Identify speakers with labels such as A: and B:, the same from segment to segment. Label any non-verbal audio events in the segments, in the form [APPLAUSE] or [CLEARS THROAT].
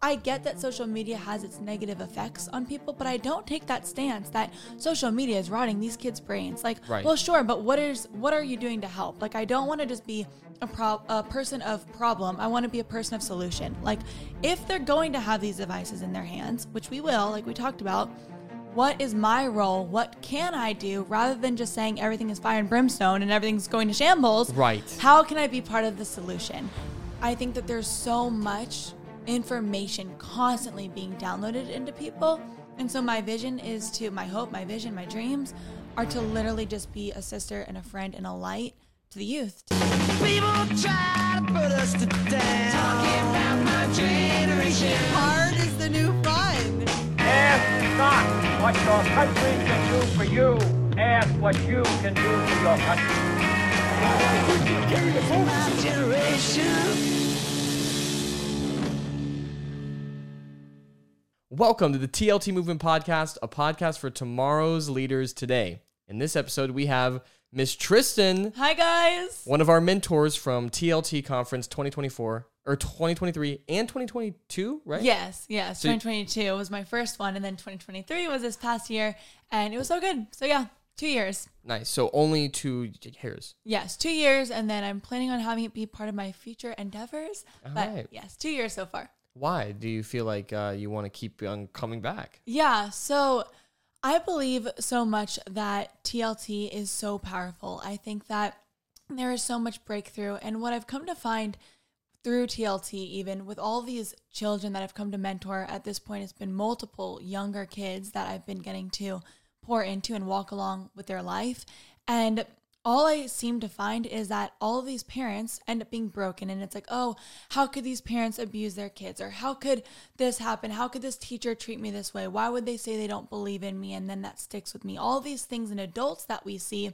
A: I get that social media has its negative effects on people, but I don't take that stance that social media is rotting these kids' brains. Like,
B: Right.
A: well, sure, but what is what are you doing to help? Like, I don't want to just be a pro- a person of problem. I want to be a person of solution. Like, if they're going to have these devices in their hands, which we will, like we talked about, what is my role? What can I do rather than just saying everything is fire and brimstone and everything's going to shambles?
B: Right.
A: How can I be part of the solution? I think that there's so much information constantly being downloaded into people. And so my vision is to, my hope, my vision, my dreams are to literally just be a sister and a friend and a light to the youth.
C: People try to put us to down. Talking about my generation.
D: Hard is the new fun.
E: Ask not what your country can do for you. Ask what you can do for your country.
C: My generation.
B: Welcome to the TLT Movement Podcast, a podcast for tomorrow's leaders today. In this episode, we have Miss Trysten,
A: Hi, guys.
B: one of our mentors from TLT Conference 2024 or 2023 and 2022, right?
A: Yes, yes.
B: So you-
A: 2022 was my first one, and then 2023 was this past year, and it was so good. So, yeah, two years.
B: Nice. So only two years.
A: Yes, two years, and then I'm planning on having it be part of my future endeavors. but
B: right.
A: yes, two years so far.
B: Why do you feel like uh, you want to keep on coming back?
A: Yeah, so I believe so much that TLT is so powerful. I think that there is so much breakthrough. And what I've come to find through TLT, even with all these children that I've come to mentor at this point, it's been multiple younger kids that I've been getting to pour into and walk along with their life. And all I seem to find is that all of these parents end up being broken. And it's like, oh, how could these parents abuse their kids? Or how could this happen? How could this teacher treat me this way? Why would they say they don't believe in me? And then that sticks with me. All these things in adults that we see.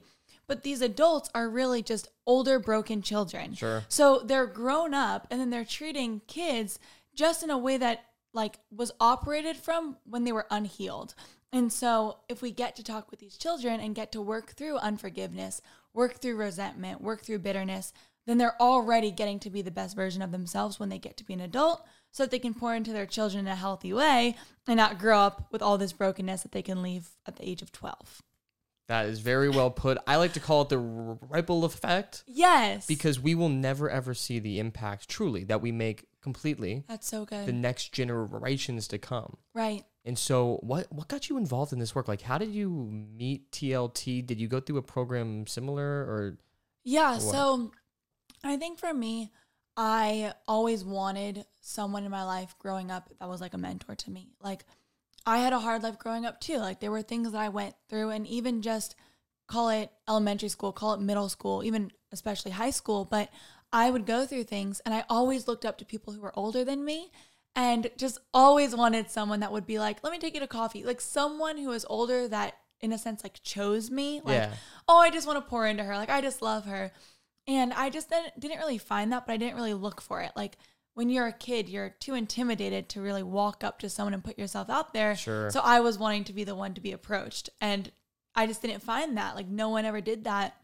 A: But these adults are really just older, broken children.
B: Sure.
A: So they're grown up and then they're treating kids just in a way that like was operated from when they were unhealed. And so if we get to talk with these children and get to work through unforgiveness, work through resentment, work through bitterness, then they're already getting to be the best version of themselves when they get to be an adult so that they can pour into their children in a healthy way and not grow up with all this brokenness that they can leave at the age of 12.
B: That is very well put. I like to call it the ripple effect
A: Yes.
B: because we will never ever see the impact truly that we make completely
A: that's so good.
B: the next generations to come.
A: right.
B: And so, what what got you involved in this work? Like, how did you meet TLT? Did you go through a program similar, or
A: Yeah,
B: What?
A: so I think for me, I always wanted someone in my life growing up that was like a mentor to me. Like I had a hard life growing up too. Like there were things that I went through and even just call it elementary school, call it middle school, even especially high school, but I would go through things and I always looked up to people who were older than me and just always wanted someone that would be like, "Let me take you to coffee." Like someone who was older that in a sense like chose me. Like,
B: Yeah.
A: oh, I just want to pour into her. Like I just love her. And I just didn't, didn't really find that, but I didn't really look for it. Like when you're a kid, you're too intimidated to really walk up to someone and put yourself out there.
B: Sure.
A: So I was wanting to be the one to be approached. And I just didn't find that. Like no one ever did that.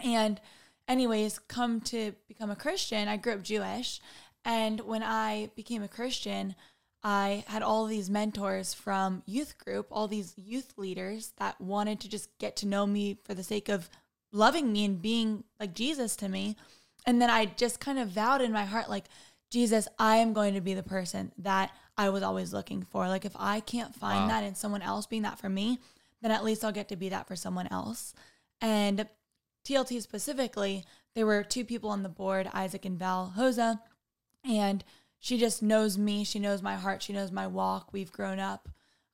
A: And anyways, come to become a Christian, I grew up Jewish. And when I became a Christian, I had all these mentors from youth group, all these youth leaders that wanted to just get to know me for the sake of loving me and being like Jesus to me. And then I just kind of vowed in my heart, like, Jesus, I am going to be the person that I was always looking for. Like, if I can't find
B: Wow.
A: that in someone else being that for me, then at least I'll get to be that for someone else. And TLT specifically, there were two people on the board, Isaac and Val Hosa, and she just knows me. She knows my heart. She knows my walk. We've grown up.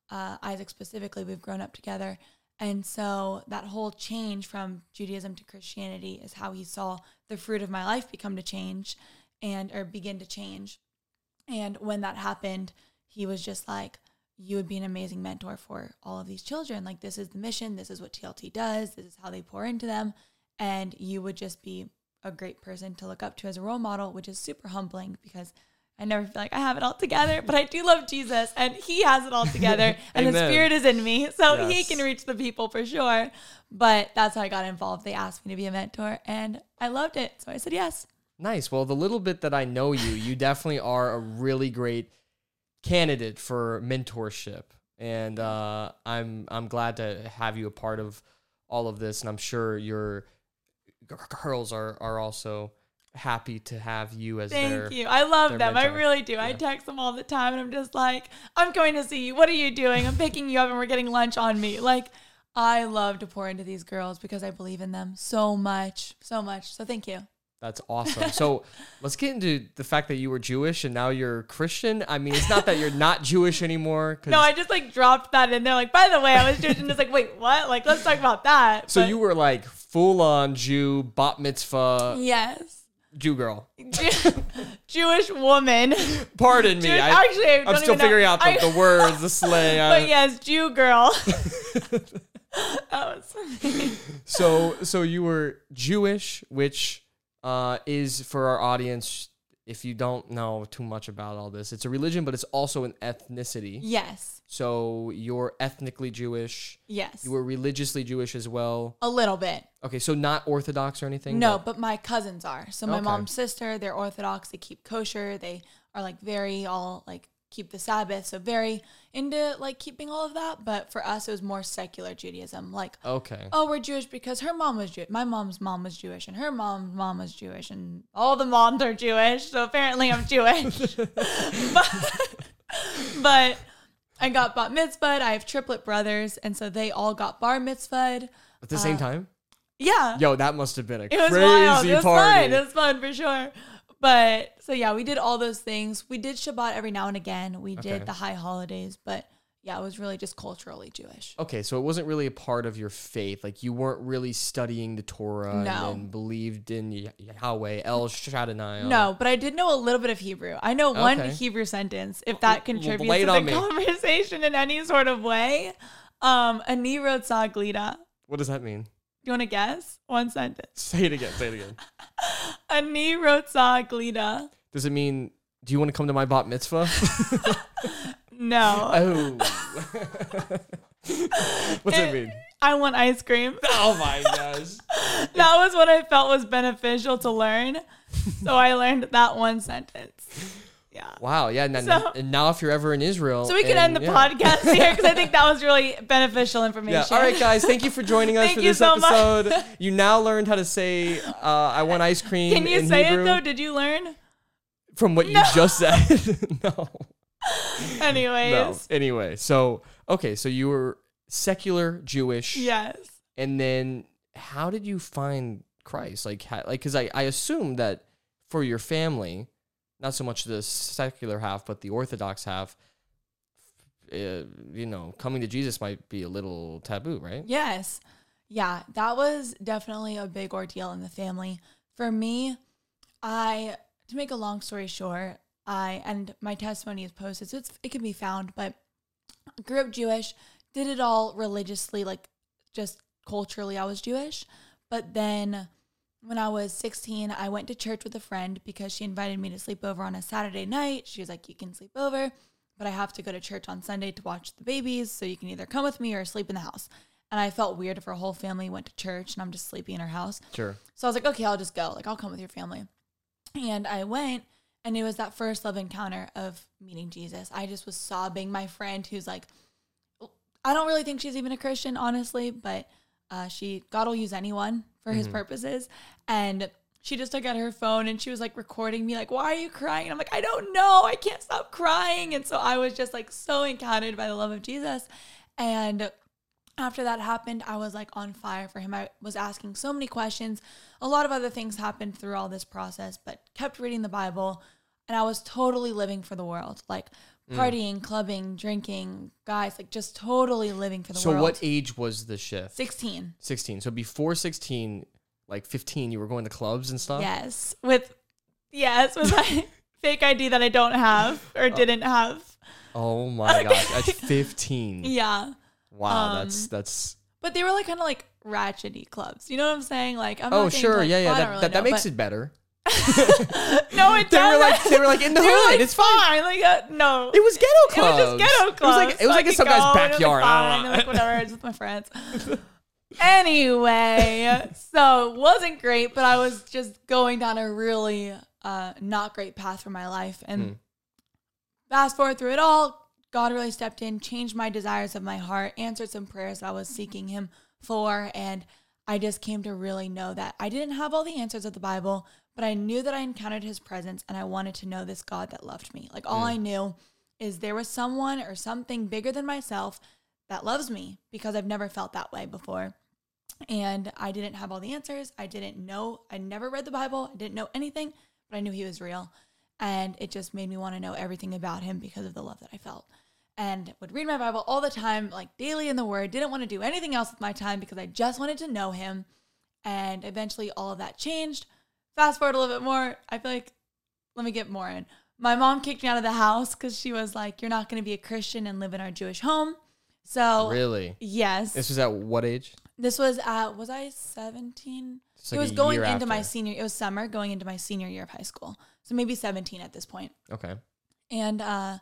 A: Uh, Isaac specifically, we've grown up together. And so that whole change from Judaism to Christianity is how he saw the fruit of my life become to change and or begin to change. And when that happened, he was just like, you would be an amazing mentor for all of these children. Like, this is the mission. This is what TLT does. This is how they pour into them. And you would just be a great person to look up to as a role model, which is super humbling because I never feel like I have it all together, but I do love Jesus and he has it all [LAUGHS] together and the spirit is in me. So he can reach the people for sure. But that's how I got involved. They asked me to be a mentor and I loved it. So I said yes.
B: Nice. Well, the little bit that I know you, you definitely are a really great candidate for mentorship, and uh, I'm I'm glad to have you a part of all of this, and I'm sure your girls are are also happy to have you as their.
A: Thank you. I love
B: their
A: them. I really do. I text them all the time and I'm just like, I'm going to see you. What are you doing? I'm picking you up and we're getting lunch on me. Like, I love to pour into these girls because I believe in them so much, so much. So thank you.
B: That's awesome. So [LAUGHS] let's get into the fact that you were Jewish and now you're Christian. I mean, it's not that you're not Jewish anymore.
A: No, I just like dropped that in there. Like, by the way, I was Jewish and just like, wait, what? Like, let's talk about that.
B: so
A: But
B: you were like full on Jew, bat mitzvah,
A: yes.
B: Jew girl.
A: Jew- Jewish woman.
B: Pardon me.
A: Jewish-
B: I,
A: actually, I
B: I'm still
A: even know-
B: figuring out the,
A: I-
B: the words, the slang. I- uh,
A: But yes, Jew girl. [LAUGHS] that was
B: So, so you were Jewish, which uh, is for our audience. If you don't know too much about all this, it's a religion, but it's also an ethnicity.
A: yes,
B: So you're ethnically Jewish.
A: yes,
B: You were religiously Jewish as well.
A: a little bit.
B: Okay, so not Orthodox or anything.
A: No,
B: but-
A: but my cousins are. So my
B: Okay.
A: mom's sister, they're Orthodox. They keep kosher. They are like very all like keep the Sabbath. So very into like keeping all of that. But for us, it was more secular Judaism. Like,
B: okay.
A: oh, we're Jewish because her mom was Jewish. My mom's mom was Jewish, and her mom's mom was Jewish, and all the moms are Jewish. So apparently, I'm Jewish. [LAUGHS] [LAUGHS] but, but I got bat mitzvahed. I have triplet brothers, and so they all got bar mitzvahed.
B: At the same uh, time.
A: Yeah.
B: Yo, that must have been a
A: It was
B: crazy
A: wild. It was
B: party.
A: fun. It was fun for sure. But so yeah, we did all those things. We did Shabbat every now and again. We
B: Okay.
A: did the high holidays, but yeah, it was really just culturally Jewish.
B: Okay, so it wasn't really a part of your faith. Like you weren't really studying the Torah and-
A: No.
B: and, believed in Yah- Yahweh, El Shaddai.
A: No, but I did know a little bit of Hebrew. I know one
B: Okay.
A: Hebrew sentence, if that contributes
B: lay it
A: to
B: on
A: the
B: me.
A: conversation in any sort of way. Um, Ani Rotsa Glida.
B: What does that mean?
A: Do you want to guess? One sentence. [LAUGHS]
B: Say it again. Say it again. [LAUGHS]
A: Ani Rotsa Glida.
B: Does it mean? Do you want to come to my bat mitzvah? [LAUGHS]
A: No.
B: oh. What's it mean?
A: I want ice cream.
B: Oh my gosh.
A: that was what I felt was beneficial to learn. So I learned that one sentence. Yeah.
B: Wow. Yeah. And, then-
A: So-
B: and now, if you're ever in Israel,
A: So we can
B: and-
A: end the
B: yeah.
A: podcast here because I think that was [LAUGHS] really beneficial information.
B: Yeah. All right, guys. Thank you for joining us [LAUGHS]
A: Thank
B: for
A: you
B: this
A: so much.
B: episode. [LAUGHS] You now learned how to say uh, "I want ice cream."
A: Can you say
B: Hebrew
A: it though? Did you learn?
B: from what you just said? no.
A: Anyways.
B: No. Anyway, so okay, so you were secular Jewish.
A: Yes.
B: And then how did you find Christ? Like, how, like, because I, I assume that for your family, not so much the secular half, but the Orthodox half, uh, you know, coming to Jesus might be a little taboo, right?
A: Yes. Yeah, that was definitely a big ordeal in the family. For me, I to make a long story short, I and my testimony is posted, so it can be found, but grew up Jewish, did it all religiously, like just culturally I was Jewish. But then when I was 16, I went to church with a friend because she invited me to sleep over on a Saturday night. She was like, You can sleep over, but I have to go to church on Sunday to watch the babies. So you can either come with me or sleep in the house. And I felt weird if her whole family went to church and I'm just sleeping in her house.
B: Sure.
A: So I was like, Okay, I'll just go. Like, I'll come with your family. And I went, and it was that first love encounter of meeting Jesus. I just was sobbing. My friend, who's like, I don't really think she's even a Christian, honestly, but uh, she God will use anyone for His mm-hmm. purposes, and she just took out her phone and she was like recording me, like, "Why are you crying?" And I'm like, "I don't know. I can't stop crying." And so I was just like so encountered by the love of Jesus, and after that happened, I was like on fire for him. I was asking so many questions. A lot of other things happened through all this process, but kept reading the Bible. And I was totally living for the world, like. Partying, clubbing, drinking, guys, like just totally living for the world.
B: So
A: world.
B: what age was the shift?
A: 16.
B: 16. So before 16, like 15, you were going to clubs and stuff?
A: Yes. With, yes, with my [LAUGHS] fake ID that I don't have or didn't have.
B: Oh my [LAUGHS] gosh. At 15.
A: Yeah.
B: Wow,
A: Um,
B: that's that's
A: But they were like kind of like ratchety clubs. You know what I'm saying? Like, I'm
B: Oh,
A: not saying
B: sure.
A: like-
B: yeah, yeah.
A: well, I
B: That,
A: really
B: that, that
A: know,
B: makes
A: but-
B: it better. [LAUGHS]
A: No, it
B: They were
A: doesn't.
B: like they were like in the
A: were,
B: hood.
A: like,
B: it's fine.
A: Like, uh, no.
B: It was ghetto
A: It was just ghetto clubs.
B: It was like it was
A: So
B: like in some guy's
A: go, and it was
B: backyard. I
A: Fine,
B: don't
A: like
B: know.
A: whatever, just with my friends. [LAUGHS] anyway, [LAUGHS] so it wasn't great, but I was just going down a really uh, not great path for my life, and
B: Hmm.
A: fast forward through it all, God really stepped in, changed my desires of my heart, answered some prayers I was seeking Him for. And I just came to really know that I didn't have all the answers of the Bible, but I knew that I encountered His presence and I wanted to know this God that loved me. Like all I knew is there was someone or something bigger than myself that loves me because I've never felt that way before. And I didn't have all the answers. I didn't know. I never read the Bible. I didn't know anything, but I knew he was real. And it just made me want to know everything about him because of the love that I felt. And would read my Bible all the time, like daily in the Word. Didn't want to do anything else with my time because I just wanted to know him. And eventually all of that changed. Fast forward a little bit more. I feel like, let me get more in. My mom kicked me out of the house because she was like, You're not going to be a Christian and live in our Jewish home. So,
B: Really?
A: yes.
B: This was at what age?
A: This was at was I seventeen?
B: It's
A: it was going into my senior. It was summer going into my senior year of high school, so maybe seventeen at this point.
B: Okay.
A: And uh,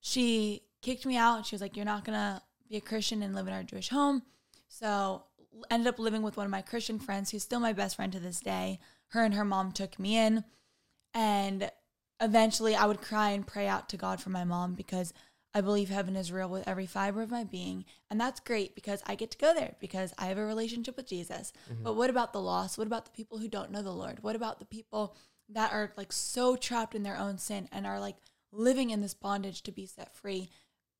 A: she kicked me out. She was like, "You're not gonna be a Christian and live in our Jewish home." So ended up living with one of my Christian friends, who's still my best friend to this day. Her and her mom took me in, and eventually I would cry and pray out to God for my mom because I believe heaven is real with every fiber of my being. And that's great because I get to go there because I have a relationship with Jesus. Mm-hmm. But what about the lost? What about the people who don't know the Lord? What about the people that are like so trapped in their own sin and are like living in this bondage to be set free?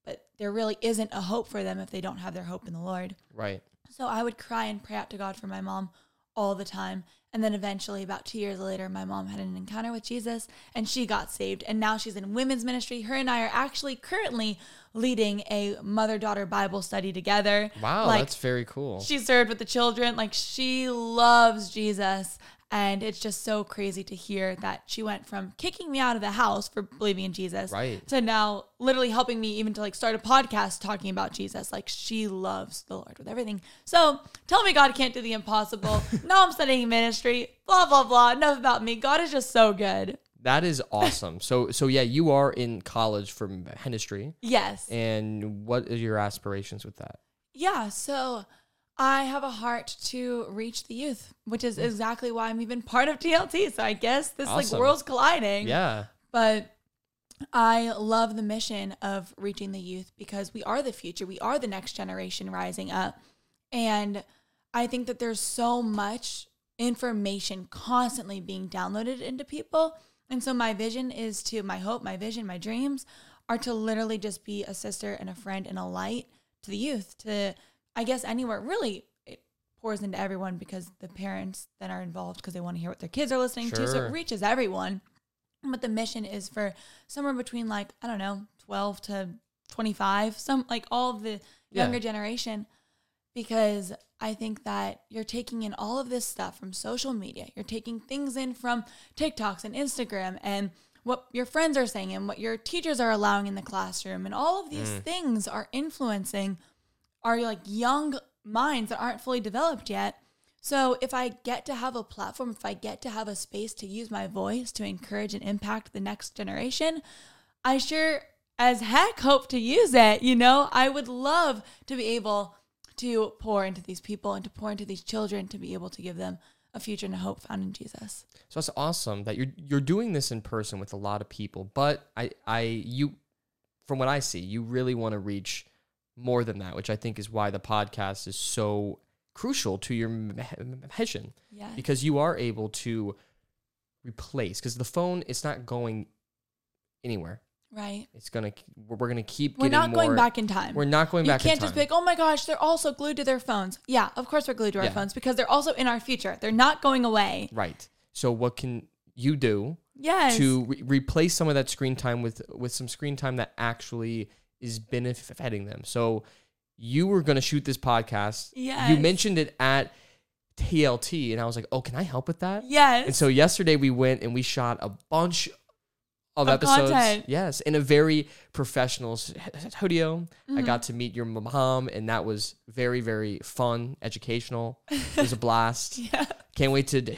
A: But there really isn't a hope for them if they don't have their hope in the Lord.
B: Right.
A: So I would cry and pray out to God for my mom all the time. And then eventually, about two years later, my mom had an encounter with Jesus and she got saved. And now she's in women's ministry. Her and I are actually currently leading a mother daughter Bible study together.
B: Wow,
A: Like,
B: that's very cool.
A: she served with the children. Like she loves Jesus. And it's just so crazy to hear that she went from kicking me out of the house for believing in Jesus
B: Right.
A: to now literally helping me even to like start a podcast talking about Jesus. Like she loves the Lord with everything. So tell me God can't do the impossible. [LAUGHS] now I'm studying ministry. Blah blah blah. Enough about me. God is just so good.
B: That is awesome. so so yeah, you are in college for ministry.
A: Yes.
B: And what are your aspirations with that?
A: Yeah, so I have a heart to reach the youth, which is exactly why I'm even part of TLT. So I guess this like world's colliding.
B: Yeah.
A: But I love the mission of reaching the youth because we are the future. We are the next generation rising up. And I think that there's so much information constantly being downloaded into people. And so my vision is to my hope, my vision, my dreams are to literally just be a sister and a friend and a light to the youth, to I guess anywhere. Really, it pours into everyone because the parents then are involved because they want to hear what their kids are listening to. So it reaches everyone. But the mission is for somewhere between like, I don't know, 12 to 25, some like all of the
B: Yeah.
A: younger generation because I think that you're taking in all of this stuff from social media. You're taking things in from TikToks and Instagram and what your friends are saying and what your teachers are allowing in the classroom. And all of these mm. things are influencing our like young minds that aren't fully developed yet. So if I get to have a platform, if I get to have a space to use my voice to encourage and impact the next generation, I sure as heck hope to use it. You know, I would love to be able to pour into these people and to pour into these children to be able to give them a future and a hope found in Jesus.
B: So it's awesome that you're you're doing this in person with a lot of people, but I I you from what I see, you really want to reach more than that, which I think is why the podcast is so crucial to your mission
A: Yeah.
B: because you are able to replace because the phone it's not going anywhere.
A: Right.
B: It's gonna we're gonna keep
A: We're not going back in time.
B: We're not going back.
A: you
B: back.
A: can't just be like, oh my gosh, they're also glued to their phones. Yeah, of course we're glued to our
B: Yeah.
A: phones because they're also in our future. They're not going away.
B: right. So what can you do
A: Yes.
B: to re- replace some of that screen time with with some screen time that actually is benefiting them. So you were going to shoot this podcast. Yeah.
A: You
B: mentioned it at TLT and I was like, "Oh, can I help with that?"
A: yes.
B: And so yesterday we went and we shot a bunch of,
A: Of
B: episodes.
A: content.
B: Yes, in a very professional studio. I
A: Mm-hmm.
B: got to meet your mom and that was very very fun, educational. It was a blast. [LAUGHS]
A: yeah.
B: Can't wait to do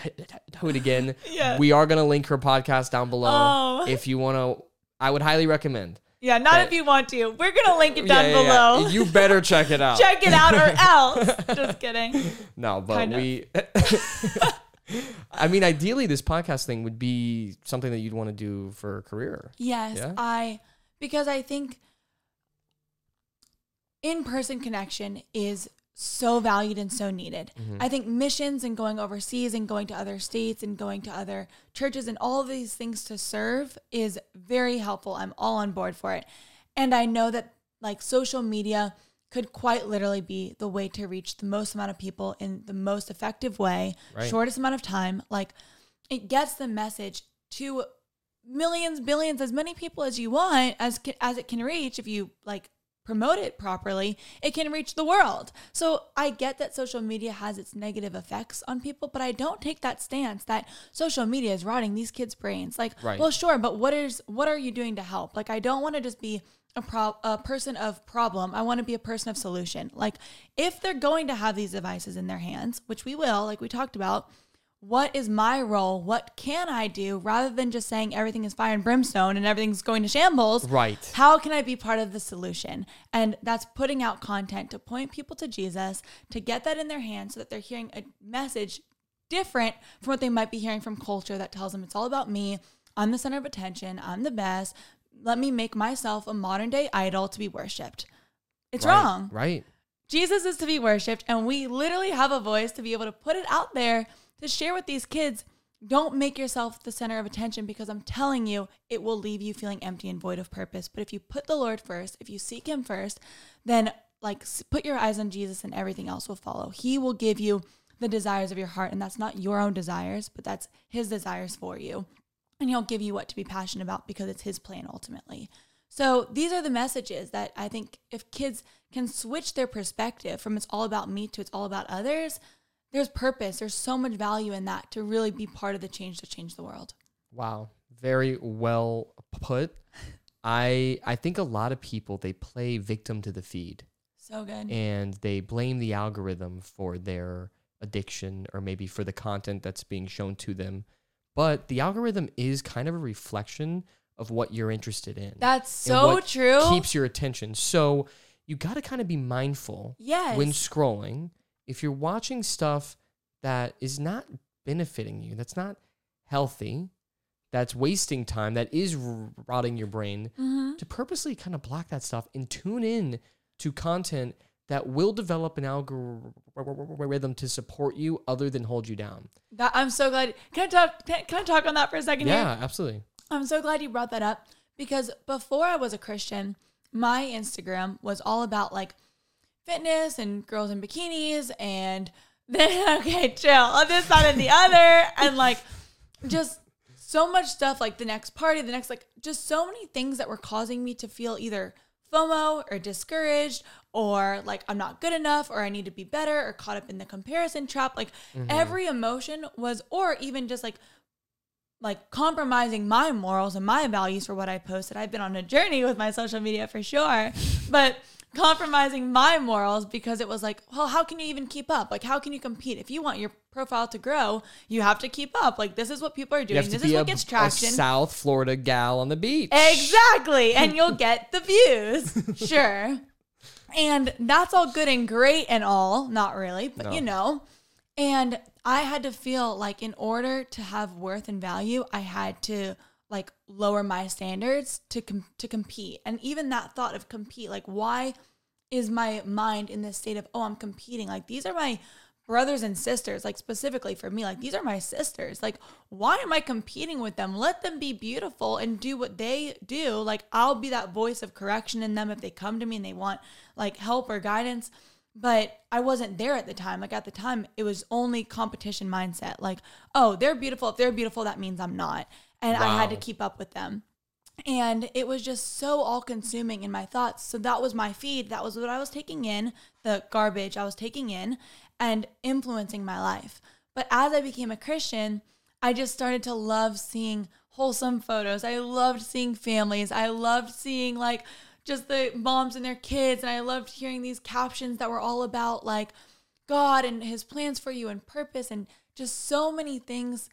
B: it again. [LAUGHS]
A: Yeah.
B: We are going to link her podcast down below.
A: Oh.
B: If you want to, I would highly recommend.
A: Yeah, not
B: That-
A: if you want to. We're gonna link it down
B: Yeah, yeah, yeah.
A: below.
B: You better check it out.
A: Check it out or [LAUGHS] else. Just kidding.
B: No, but
A: Kind
B: we. [LAUGHS] I mean, ideally, this podcast thing would be something that you'd want to do for a career.
A: Yes,
B: Yeah?
A: I because I think in person connection is so valued and so needed. Mm-hmm. I think missions and going overseas and going to other states and going to other churches and all of these things to serve is very helpful. I'm all on board for it. And I know that like social media could quite literally be the way to reach the most amount of people in the most effective way,
B: Right.
A: shortest amount of time. Like it gets the message to millions, billions, as many people as you want, as as it can reach. If you like promote it properly, it can reach the world. So I get that social media has its negative effects on people, but I don't take that stance that social media is rotting these kids' brains. Like,
B: Right.
A: well, sure, but what is what are you doing to help? Like, I don't want to just be a pro- a person of problem. I want to be a person of solution. Like, if they're going to have these devices in their hands, which we will, like we talked about, what is my role? What can I do rather than just saying everything is fire and brimstone and everything's going to shambles?
B: Right.
A: How can I be part of the solution? And that's putting out content to point people to Jesus, to get that in their hands so that they're hearing a message different from what they might be hearing from culture that tells them it's all about me. I'm the center of attention. I'm the best. Let me make myself a modern day idol to be worshiped. It's
B: Right,
A: wrong.
B: Right.
A: Jesus is to be worshiped, and we literally have a voice to be able to put it out there to share with these kids. Don't make yourself the center of attention because I'm telling you, it will leave you feeling empty and void of purpose. But if you put the Lord first, if you seek Him first, then like put your eyes on Jesus and everything else will follow. He will give you the desires of your heart, and that's not your own desires, but that's His desires for you and he'll give you what to be passionate about because it's his plan ultimately. So these are the messages that I think if kids can switch their perspective from it's all about me to it's all about others, there's purpose. There's so much value in that to really be part of the change to change the world.
B: Wow, very well put. I I think a lot of people they play victim to the feed
A: So good.
B: and they blame the algorithm for their addiction or maybe for the content that's being shown to them. But the algorithm is kind of a reflection of what you're interested in.
A: That's so true.
B: Keeps your attention. So you got to kind of be mindful
A: yes.
B: when scrolling. If you're watching stuff that is not benefiting you, that's not healthy, that's wasting time, that is rotting your brain,
A: Mhm.
B: to purposely kind of block that stuff and tune in to content that will develop an algorithm to support you other than hold you down.
A: That, I'm so glad. Can I talk? Can, can I talk on that for a second? here?
B: Yeah, absolutely.
A: I'm so glad you brought that up because before I was a Christian, my Instagram was all about like fitness and girls in bikinis and [LAUGHS] then okay, chill on this side and the other and like just so much stuff like the next party, the next like just so many things that were causing me to feel either FOMO or discouraged or like I'm not good enough or I need to be better or caught up in the comparison trap. Like mm-hmm. every emotion was or even just like like compromising my morals and my values for what I posted. I've been on a journey with my social media for sure, but compromising my morals because it was like, well, how can you even keep up? Like, how can you compete? If you want your profile to grow, you have to keep up. Like, this is what people are doing. This is
B: a,
A: what gets
B: a
A: traction.
B: South Florida gal on the beach.
A: Exactly. And you'll [LAUGHS] get the views. Sure. And that's all good and great and all. Not really, but
B: No.
A: you know. And I had to feel like in order to have worth and value, I had to like lower my standards to com- to compete. And even that thought of compete, like why is my mind in this state of oh, I'm competing? Like these are my brothers and sisters, like specifically for me, like these are my sisters. Like, why am I competing with them? Let them be beautiful and do what they do. Like, I'll be that voice of correction in them if they come to me and they want like help or guidance. But I wasn't there at the time. Like, at the time, it was only competition mindset. Like, oh, they're beautiful. If they're beautiful, that means I'm not. And I had to keep up with them. And it was just so all consuming in my thoughts. So that was my feed. That was what i was taking in the garbage i was taking in and influencing my life. But as i became a christian i just started to love seeing wholesome photos. I loved seeing families. I loved seeing like just the moms and their kids. And i loved hearing these captions that were all about like god and his plans for you and purpose and just so many things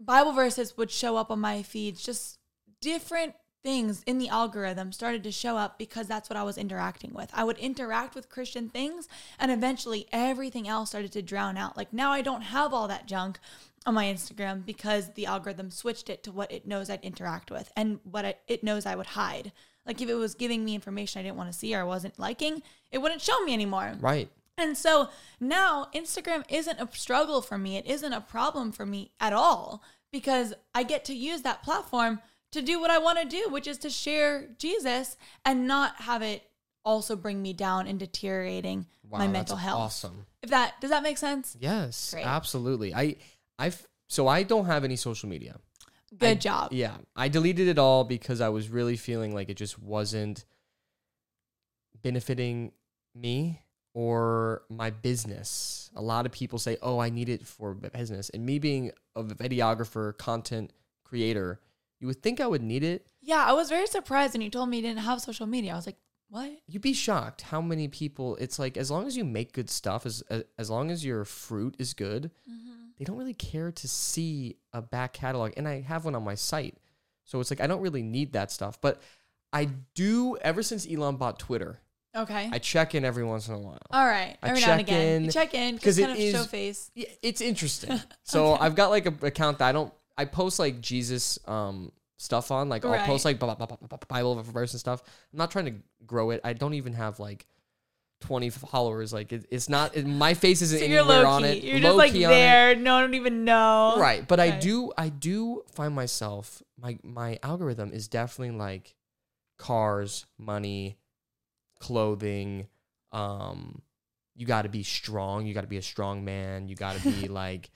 A: Bible verses would show up on my feeds. Just different things in the algorithm started to show up because that's what I was interacting with. I would interact with Christian things and eventually everything else started to drown out. Like now I don't have all that junk on my Instagram because the algorithm switched it to what it knows I'd interact with and what it, knows I would hide. Like if it was giving me information I didn't want to see or wasn't liking, it wouldn't show me anymore.
B: Right.
A: And so now Instagram isn't a struggle for me. It isn't a problem for me at all because I get to use that platform to do what I want to do, which is to share Jesus and not have it also bring me down and deteriorating
B: Wow,
A: my mental health.
B: Awesome.
A: If that does that make sense?
B: Yes,
A: Great.
B: absolutely. I I've so I don't have any social media.
A: Good
B: I-
A: job.
B: Yeah, I deleted it all because I was really feeling like it just wasn't benefiting me or my business. A lot of people say, "Oh, I need it for business," and me being a videographer, content creator, you would think I would need it.
A: Yeah, I was very surprised when you told me you didn't have social media. I was like, what?
B: You'd be shocked how many people. It's like as long as you make good stuff, as as, as long as your fruit is good, mm-hmm. they don't really care to see a back catalog. And I have one on my site, so it's like I don't really need that stuff. But I do. Ever since Elon bought Twitter,
A: Okay.
B: I check in every once in a while.
A: All right.
B: I
A: Every now and
B: check
A: again.
B: in,
A: you check in because
B: it
A: kind of show face.
B: Yeah, it's interesting. [LAUGHS] [LAUGHS] So I've got like a account that I don't. I post like Jesus um stuff on. Like I'll post like Bi- Bi- Bi- Bi- Bible verse and stuff. I'm not trying to grow it. I don't even have like. 20 followers like it, it's not it, my face isn't [LAUGHS]
A: So you're
B: anywhere
A: low
B: on
A: key.
B: it
A: You're just like
B: key on it.
A: there. No one don't even know.
B: right but i do i do find myself my my algorithm is definitely like cars money clothing um you got to be strong you got to be a strong man you got to be [LAUGHS] like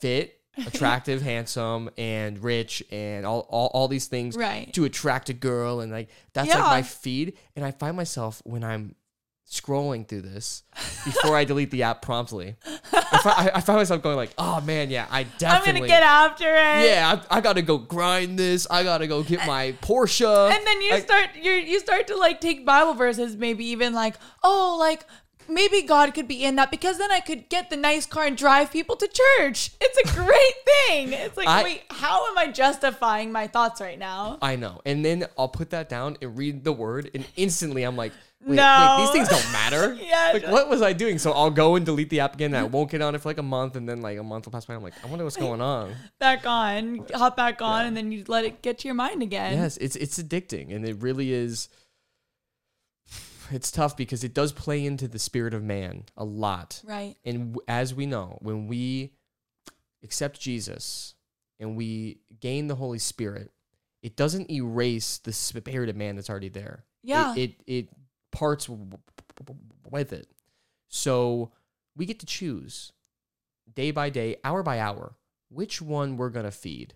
B: fit attractive handsome and rich and all, all all these things
A: Right.
B: to attract a girl and like that's like
A: Yeah.
B: my feed and i find myself when i'm scrolling through this before i delete the app promptly I, fi- I, I find myself going like oh man yeah i definitely.
A: I'm gonna get after it.
B: yeah I, I gotta go grind this i gotta go get my [LAUGHS] porsche
A: And then you
B: I-
A: start you you start to like take Bible verses, maybe even like, oh, like maybe God could be in that because then I could get the nice car and drive people to church. It's a great [LAUGHS] thing. It's like,
B: I-
A: wait, how am I justifying my thoughts right now?
B: I know. And then I'll put that down and read the word, and instantly I'm like, wait,
A: No.
B: wait these things don't matter. [LAUGHS]
A: Yeah,
B: Like, what was I doing? So I'll go and delete the app again. And I won't get on it for like a month, and then like a month will pass by. I'm like, I wonder what's going on.
A: Back on, hop back on, and then you let it get to your mind again.
B: yes, it's it's addicting, and it really is. It's tough because it does play into the spirit of man a lot.
A: Right.
B: And w- as we know, when we accept Jesus and we gain the Holy Spirit, it doesn't erase the spirit of man that's already there. It-
A: Yeah.
B: It it, parts w- w- with it. So we get to choose day by day, hour by hour, which one we're gonna feed,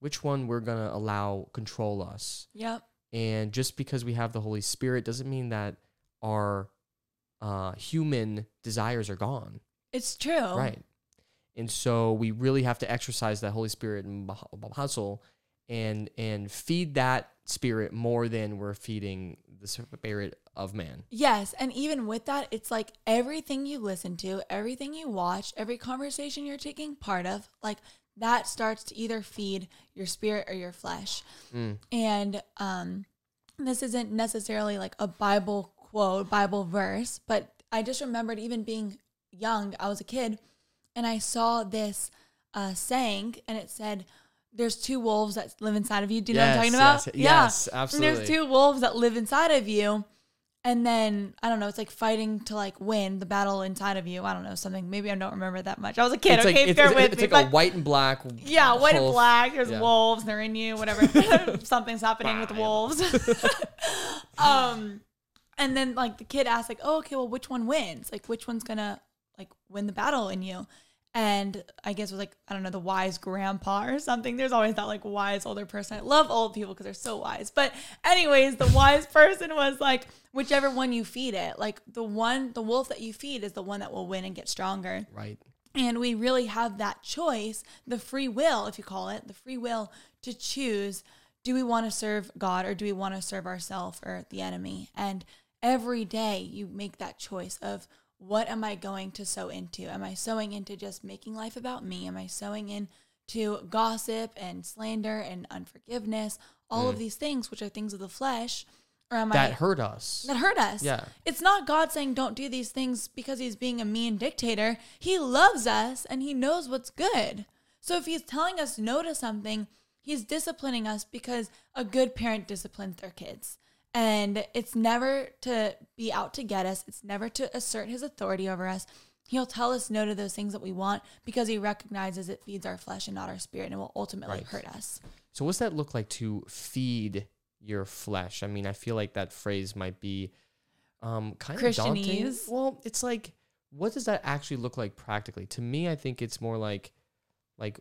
B: which one we're gonna allow control us.
A: Yep.
B: And just because we have the Holy Spirit doesn't mean that our uh, human desires are gone.
A: It's true.
B: Right. And so we really have to exercise that Holy Spirit and hustle and and feed that spirit more than we're feeding the spirit of man.
A: Yes, and even with that, it's like everything you listen to, everything you watch, every conversation you're taking part of, like that starts to either feed your spirit or your flesh.
B: Mm.
A: And um this isn't necessarily like a Bible quote, Bible verse, but I just remembered even being young, I was a kid, and I saw this uh saying and it said there's two wolves that live inside of you. Do you know what I'm talking
B: Yes,
A: about?
B: yes, yes,
A: And
B: absolutely.
A: there's two wolves that live inside of you and then I don't know, it's like fighting to like win the battle inside of you. I don't know something. Maybe I don't remember that much. I was a kid.
B: It's like
A: okay,
B: it's,
A: bear
B: it's,
A: with
B: it's
A: me.
B: like a white and black.
A: yeah, white and black. There's
B: Yeah.
A: wolves. They're in you. Whatever. [LAUGHS] [LAUGHS] Something's happening with wolves. [LAUGHS] um, and then like the kid asks like, "Oh, okay. Well, which one wins? Like, which one's gonna like win the battle in you?" And I guess it was like I don't know the wise grandpa or something. There's always that like wise older person. I love old people because they're so wise. But anyways, the wise [LAUGHS] person was like, whichever one you feed it, like the one the wolf that you feed is the one that will win and get stronger.
B: Right.
A: And we really have that choice, the free will, if you call it, the free will to choose do we want to serve God or do we want to serve ourselves or the enemy? And every day you make that choice of what am I going to sow into? Am I sowing into just making life about me? Am I sowing into gossip and slander and unforgiveness? All of mm. these things, which are things of the flesh. Or am I
B: That
A: I
B: hurt us.
A: that hurt us.
B: Yeah.
A: It's not God saying don't do these things because he's being a mean dictator. He loves us and he knows what's good. So if he's telling us no to something, he's disciplining us because a good parent disciplines their kids. And it's never to be out to get us, it's never to assert his authority over us. He'll tell us no to those things that we want because he recognizes it feeds our flesh and not our spirit and will ultimately
B: Right.
A: hurt us.
B: So what's that look like to feed your flesh? I mean, I feel like that phrase might be um kind of daunting. Well, it's like what does that actually look like practically? To me, I think it's more like like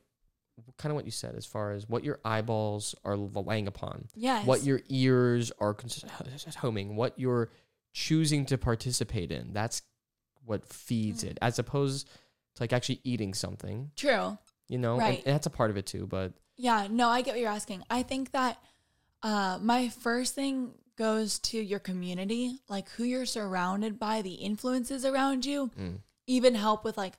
B: kind of what you said as far as what your eyeballs are laying upon,
A: Yes.
B: what your ears are homing, what you're choosing to participate in. That's what feeds
A: Mm.
B: it as opposed to like actually eating something,
A: True.
B: you know? And-
A: Right.
B: and that's a part of it too, but
A: Yeah, no, I get what you're asking. I think that uh, my first thing goes to your community, like who you're surrounded by, the influences around you,
B: Mm.
A: even help with like.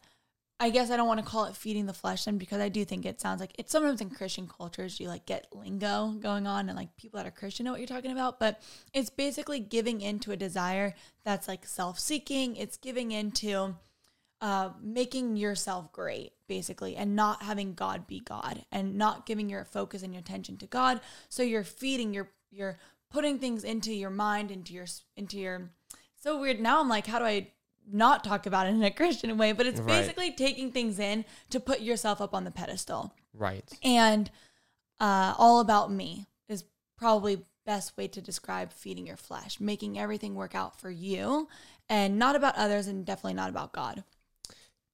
A: I guess I don't want to call it feeding the flesh then because I do think it sounds like it's sometimes in Christian cultures you like get lingo going on and like people that are Christian know what you're talking about, but it's basically giving into a desire that's like self-seeking. It's giving into uh, making yourself great, basically, and not having God be God, and not giving your focus and your attention to God. So you're feeding, you're you're putting things into your mind, into your into your. So weird. Now I'm like, how do I not talk about it in a [LAUGHS] Christian way? But it's
B: Right.
A: basically taking things in to put yourself up on the pedestal,
B: right.
A: and uh, all about me is probably best way to describe feeding your flesh, making everything work out for you, and not about others, and definitely not about God.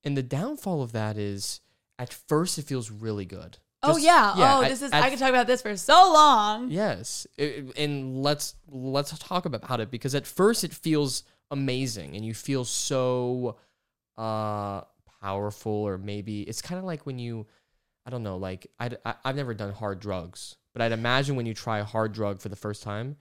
B: And the downfall of that is at first it feels really good.
A: Oh
B: Just-
A: yeah. Oh,
B: at-
A: this is
B: at
A: I could talk about this for so long.
B: Yes, It- and let's let's talk about it because at first it feels amazing and you feel so uh powerful or maybe it's kind of like when you I don't know like I'd, I I've never done hard drugs but I'd imagine when you try a hard drug for the first time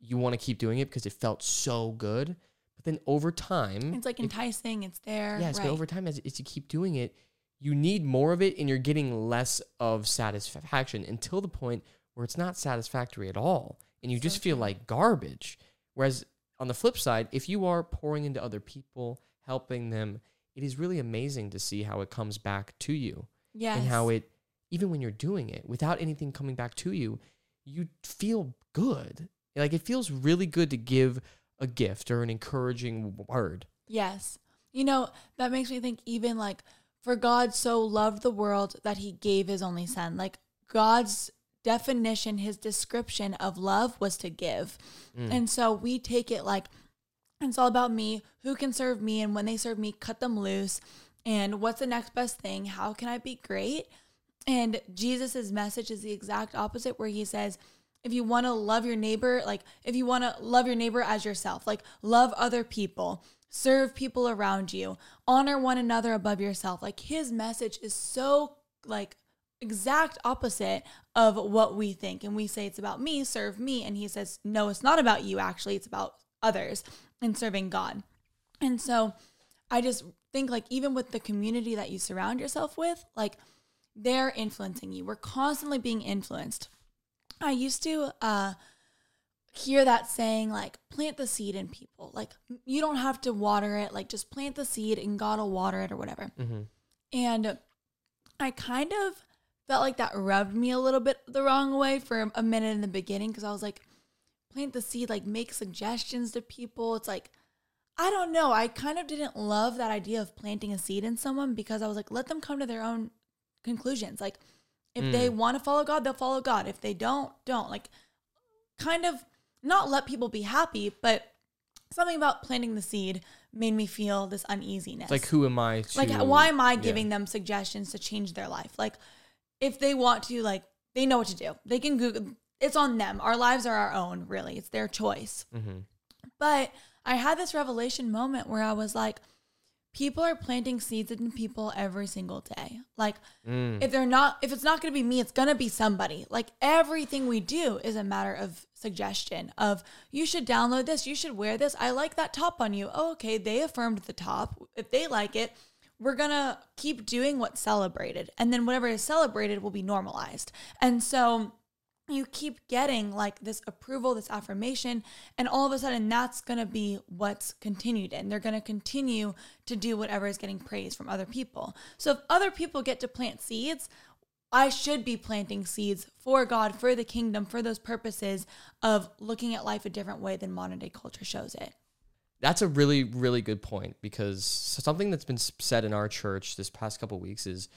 B: you want to keep doing it because it felt so good but then over time
A: It's like
B: it-
A: enticing. It's there.
B: Yes,
A: right.
B: but over time, as, as you keep doing it, you need more of it and you're getting less of satisfaction until the point where it's not satisfactory at all. And you just feel like garbage. Whereas on the flip side, if you are pouring into other people, helping them, it is really amazing to see how it comes back to you
A: yes.
B: and how it, even when you're doing it without anything coming back to you, you feel good. Like it feels really good to give a gift or an encouraging word.
A: Yes. You know, that makes me think even like for God so loved the world that he gave his only son. Like God's definition, his description of love was to give. Mm. And so we take it like it's all about me, who can serve me and when they serve me, cut them loose. And what's the next best thing? How can I be great? And Jesus' message is the exact opposite, where he says, if you want to love your neighbor, like if you want to love your neighbor as yourself, like love other people, serve people around you, honor one another above yourself. Like his message is so like exact opposite of what we think. And we say it's about me, serve me. And he says, no, it's not about you, actually, it's about others and serving God. And so I just think like even with the community that you surround yourself with, like they're influencing you. We're constantly being influenced. I used to uh hear that saying like plant the seed in people. Like you don't have to water it, like just plant the seed and God will water it or whatever.
B: Mm-hmm.
A: And I kind of felt like that rubbed me a little bit the wrong way for a minute in the beginning because I was like, plant the seed, like make suggestions to people. It's like, I don't know. I kind of didn't love that idea of planting a seed in someone because I was like, let them come to their own conclusions. Like, if they mm. want to follow God, they'll follow God. If they don't, don't. Like, kind of not let people be happy, but something about planting the seed made me feel this uneasiness.
B: It's like, who am I to?
A: Like, why am I
B: yeah.
A: giving them suggestions to change their life? Like, if they want to, like, they know what to do. They can Google. It's on them. Our lives are our own, really. It's their choice.
B: Mhm.
A: But I had this revelation moment where I was like, people are planting seeds in people every single day. Like,
B: Mm.
A: if they're not, if it's not going to be me, it's going to be somebody. Like, everything we do is a matter of suggestion of you should download this, you should wear this. I like that top on you. Oh, okay. They affirmed the top. If they like it, we're going to keep doing what's celebrated. And then whatever is celebrated will be normalized. And so, you keep getting like this approval, this affirmation, and all of a sudden that's going to be what's continued in. They're going to continue to do whatever is getting praise from other people. So if other people get to plant seeds, I should be planting seeds for God, for the kingdom, for those purposes of looking at life a different way than modern day culture shows it.
B: That's a really, really good point because something that's been said in our church this past couple weeks is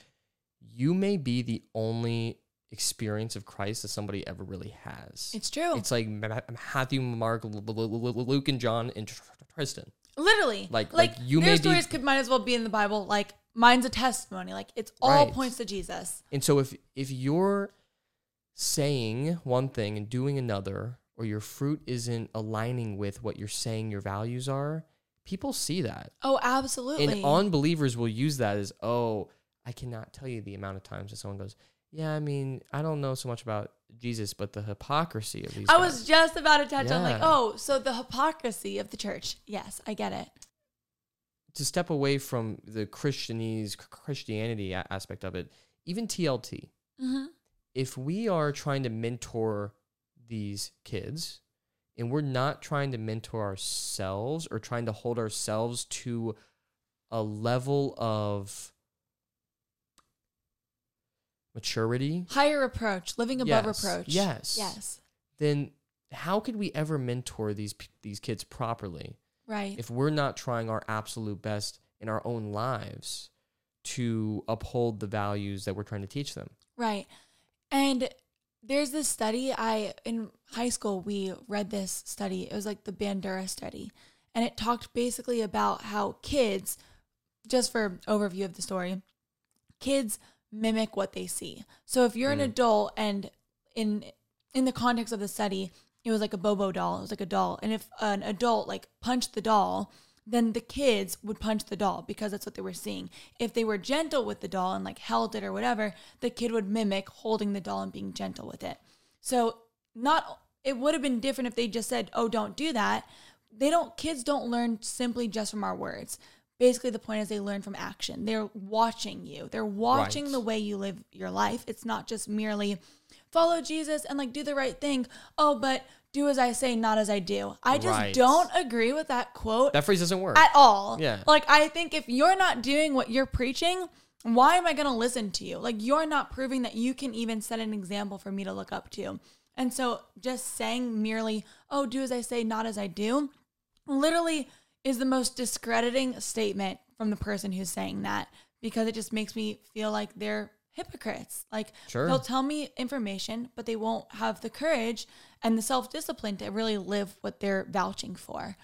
B: you may be the only experience of Christ that somebody ever really has.
A: It's true.
B: It's like Ma- Matthew, Mark, Luke, and John, and Tr- Tr- Trysten.
A: Literally.
B: Like-
A: like,
B: like you
A: their
B: may be-
A: stories could might as well be in the Bible. Like mine's a testimony. Like it's all
B: Right.
A: points to Jesus.
B: And so if if you're saying one thing and doing another, or your fruit isn't aligning with what you're saying your values are, people see that.
A: Oh, absolutely.
B: And unbelievers will use that as, oh, I cannot tell you the amount of times that someone goes, yeah, I mean, I don't know so much about Jesus, but the hypocrisy of these.
A: I
B: guys."
A: was just about to touch on like, oh, so the hypocrisy of the church. Yes, I get it.
B: to step away from the Christianese Christianity aspect of it. Even TLT,
A: hmm
B: if we are trying to mentor these kids and we're not trying to mentor ourselves or trying to hold ourselves to a level of maturity,
A: Higher approach, living above
B: Yes,
A: reproach.
B: yes.
A: Yes.
B: then how could we ever mentor these these kids properly
A: Right.
B: if we're not trying our absolute best in our own lives to uphold the values that we're trying to teach them?
A: Right. And there's this study I in high school we read this study. It was like the Bandura study. And it talked basically about how kids just for overview of the story, kids mimic what they see. So if you're an mm. adult and in in the context of the study, it was like a Bobo doll. It was like a doll. And if an adult like punched the doll, then the kids would punch the doll because that's what they were seeing. If they were gentle with the doll and like held it or whatever, the kid would mimic holding the doll and being gentle with it. So not it would have been different if they just said, "Oh, don't do that." They don't kids don't learn simply just from our words. Basically the point is they learn from action. They're watching you. They're watching
B: Right.
A: the way you live your life. It's not just merely follow Jesus and like do the right thing. Oh, but do as I say, not as I do. I just
B: Right.
A: don't agree with that quote
B: That phrase doesn't work.
A: at all.
B: Yeah.
A: Like I think if you're not doing what you're preaching, why am I going to listen to you? Like you're not proving that you can even set an example for me to look up to. And so just saying merely, "Oh, do as I say, not as I do," literally is the most discrediting statement from the person who's saying that because it just makes me feel like they're hypocrites. Like
B: Sure.
A: they'll tell me information, but they won't have the courage and the self-discipline to really live what they're vouching for.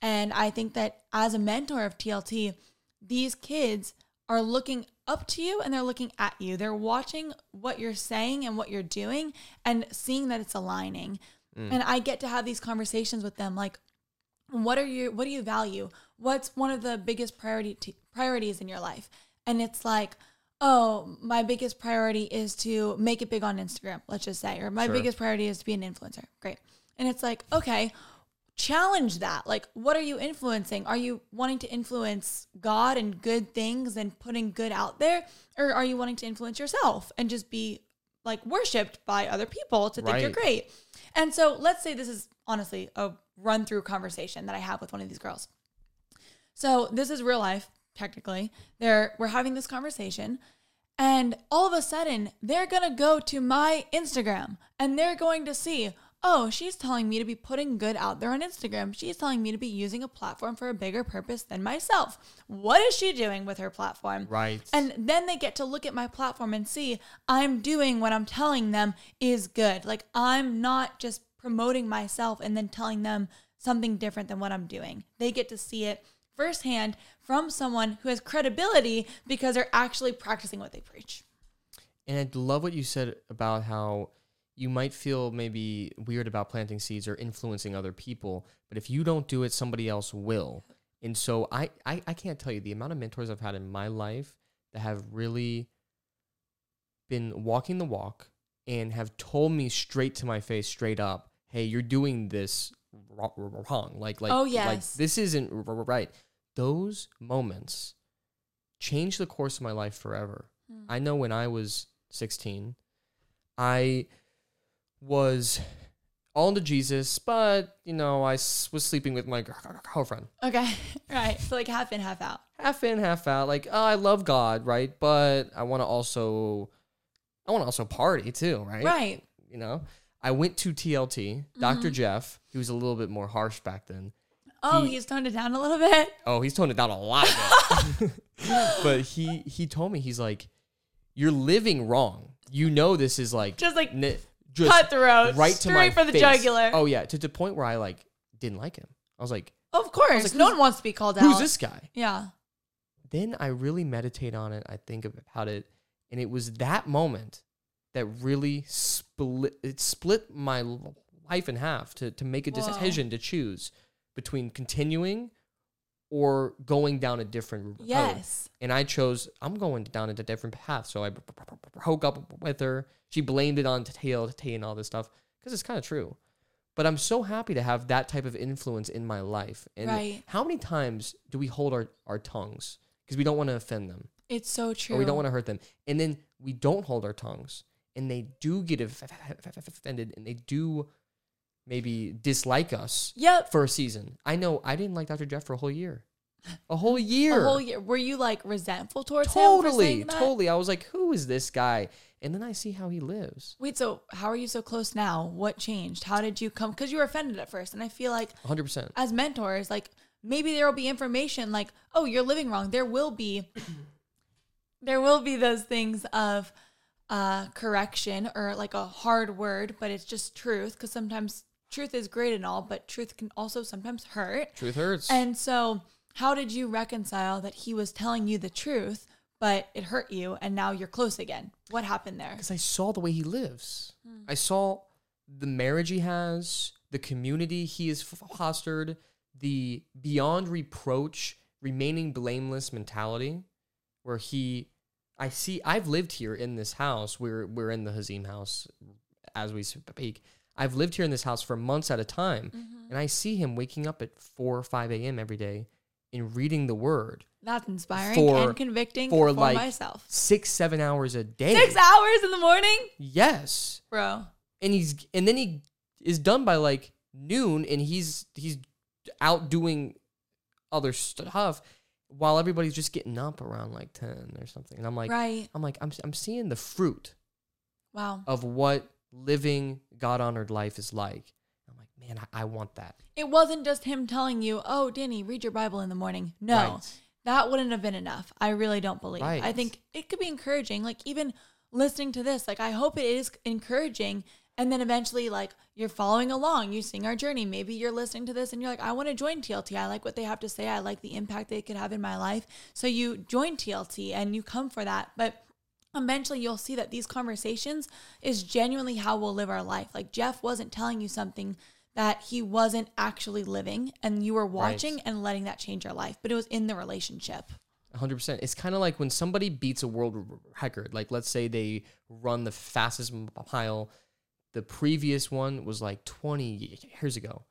A: And I think that as a mentor of TLT, these kids are looking up to you and they're looking at you. They're watching what you're saying and what you're doing and seeing that it's aligning. Mm. And I get to have these conversations with them like what are you what do you value? What's one of the biggest priority t- priorities in your life? And it's like, "Oh, my biggest priority is to make it big on Instagram, let's just say, or my
B: Sure.
A: biggest priority is to be an influencer." Great. And it's like, "Okay, challenge that. Like, what are you influencing? Are you wanting to influence God and good things and putting good out there? Or are you wanting to influence yourself and just be like worshiped by other people to think you're great? And so let's say this is honestly a run through conversation that I have with one of these girls. So this is real life, technically. They're we're having this conversation, and all of a sudden they're gonna go to my Instagram and they're going to see, oh, she's telling me to be putting good out there on Instagram. She's telling me to be using a platform for a bigger purpose than myself. What is she doing with her platform?
B: Right.
A: And then they get to look at my platform and see I'm doing what I'm telling them is good. Like I'm not just promoting myself and then telling them something different than what I'm doing. They get to see it firsthand from someone who has credibility because they're actually practicing what they preach.
B: And I love what you said about how you might feel maybe weird about planting seeds or influencing other people, but if you don't do it, somebody else will. And so I, I, I can't tell you the amount of mentors I've had in my life that have really been walking the walk and have told me straight to my face, straight up, hey, you're doing this wrong. Like, like,
A: Oh,
B: like this isn't right. Those moments changed the course of my life forever. I know when I was 16, I was all into Jesus, but you know, I s- was sleeping with my girlfriend.
A: Okay. [LAUGHS] right. So like half in, half out.
B: Half in, half out. Like, oh, I love God, right? But I want to also I want to also party too, right?
A: Right.
B: You know, I went to TLT.
A: Mm-hmm.
B: Dr. Jeff, he was a little bit more harsh back then.
A: Oh,
B: He-
A: he's toned it down a little bit.
B: Oh, he's toned it down a lot. [LAUGHS] [LAUGHS] but he he told me he's like, you're living wrong. You know this is like
A: Just like
B: ni- just
A: cutthroat,
B: right to my
A: for the
B: face.
A: jugular.
B: Oh yeah, to the point where I like didn't like him. I was like,
A: Of course.
B: like,
A: no one wants to be called out.
B: who's this guy?
A: Yeah.
B: Then I really meditate on it. I think about it, and it was that moment that really split. It split my life in half to to make a
A: Whoa.
B: decision to choose between continuing or going down a different road.
A: Yes.
B: And I chose I'm going down a different path. So I broke up with her. She blamed it on TLT and all this stuff because it's kind of true. But I'm so happy to have that type of influence in my life. And
A: Right.
B: how many times do we hold our, our tongues because we don't want to offend them
A: It's so true.
B: or we don't want to hurt them? And then we don't hold our tongues and they do get offended and they do maybe dislike us
A: Yep.
B: for a season. I know I didn't like Dr. Jeff for a whole year. A whole year.
A: A whole year. Were you like resentful towards him?
B: Totally, totally. I was like, who is this guy? And then I see how he lives.
A: Wait, so how are you so close now? What changed? How did you come? Because you were offended at first. And I feel like
B: 100%.
A: as mentors, like maybe there will be information like, oh, you're living wrong. There will be, [CLEARS THROAT] there will be those things of uh, correction or like a hard word, but it's just truth. Because sometimes truth is great and all, but truth can also sometimes hurt.
B: Truth hurts.
A: And so, how did you reconcile that he was telling you the truth, but it hurt you, and now you're close again? What happened there?
B: Because I saw the way he lives.
A: Hmm.
B: I saw the marriage he has, the community he has fostered, the beyond reproach, remaining blameless mentality, where he, I see, I've lived here in this house. We're we're in the Hazim house as we speak. I've lived here in this house for months at a time,
A: Mm-hmm.
B: and I see him waking up at four or five a.m. every day and reading the Word
A: That's inspiring
B: For-
A: and convicting
B: for,
A: for,
B: like,
A: myself.
B: six seven hours a day.
A: Six hours in the morning,
B: Yes.
A: bro.
B: and he's and then he is done by like noon and he's he's out doing other stuff while everybody's just getting up around like 10 or something and i'm like
A: right.
B: i'm like i'm, I'm seeing the fruit
A: Wow.
B: of what living god-honored life is like i'm like man i, I want that
A: It wasn't just him telling you, "Oh, Danny, read your Bible in the morning." No.
B: Right.
A: That wouldn't have been enough. I really don't believe. I think it could be encouraging. Like even listening to this, like I hope it is encouraging. And then eventually, like you're following along, you sing our journey. Maybe you're listening to this and you're like, I want to join TLT. I like what they have to say. I like the impact they could have in my life. So you join TLT and you come for that. But eventually you'll see that these conversations is genuinely how we'll live our life. Like Jeff wasn't telling you something that he wasn't actually living and you were watching and letting that change your life, but it was in the relationship.
B: 100% it's kind of like when somebody beats a world record. Like let's say they run the fastest mile the previous one was like 20 years ago.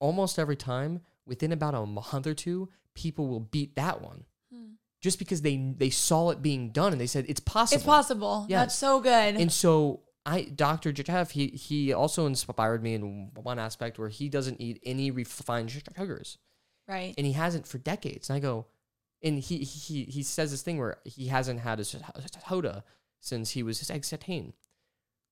B: Almost every time within about a month or two people will beat that one hmm. Just because they they saw it being done and they said it's possible
A: It's possible.
B: Yeah.
A: That's so good.
B: and so I, Dr. Jeff, he he also inspired me in one aspect where he doesn't eat any refined sugars
A: right.
B: and he hasn't for decades. And I go, and he he he says this thing where he hasn't had a soda since he was 16.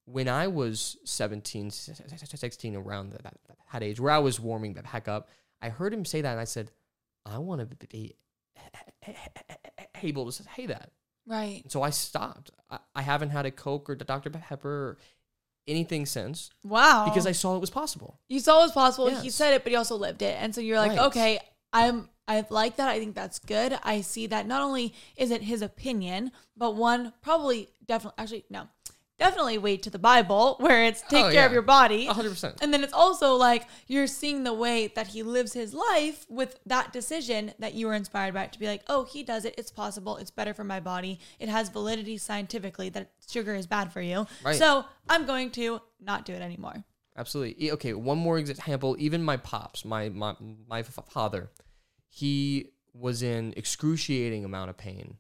B: When I was 17, 16, around that, that age, where I was warming back up, I heard him say that, and I said, I want to be able to say that.
A: Right.
B: So I stopped. I, I haven't had a Coke or Dr. Pepper or anything since
A: Wow.
B: because I saw it was possible.
A: you saw it was possible. He said it, but he also lived it. And so you're like,
B: Right.
A: okay, I'm I like that. I think that's good. I see that not only is it his opinion, but one probably definitely actually no. Definitely wait to the Bible where it's take
B: Oh,
A: care of your body.
B: 100%.
A: And then it's also like you're seeing the way that he lives his life with that decision that you were inspired by to be like, oh, he does it. It's possible. It's better for my body. It has validity scientifically that sugar is bad for you.
B: Right.
A: So I'm going to not do it anymore.
B: Absolutely. Okay, one more example. Even my pops, my my my father, he was in excruciating amount of pain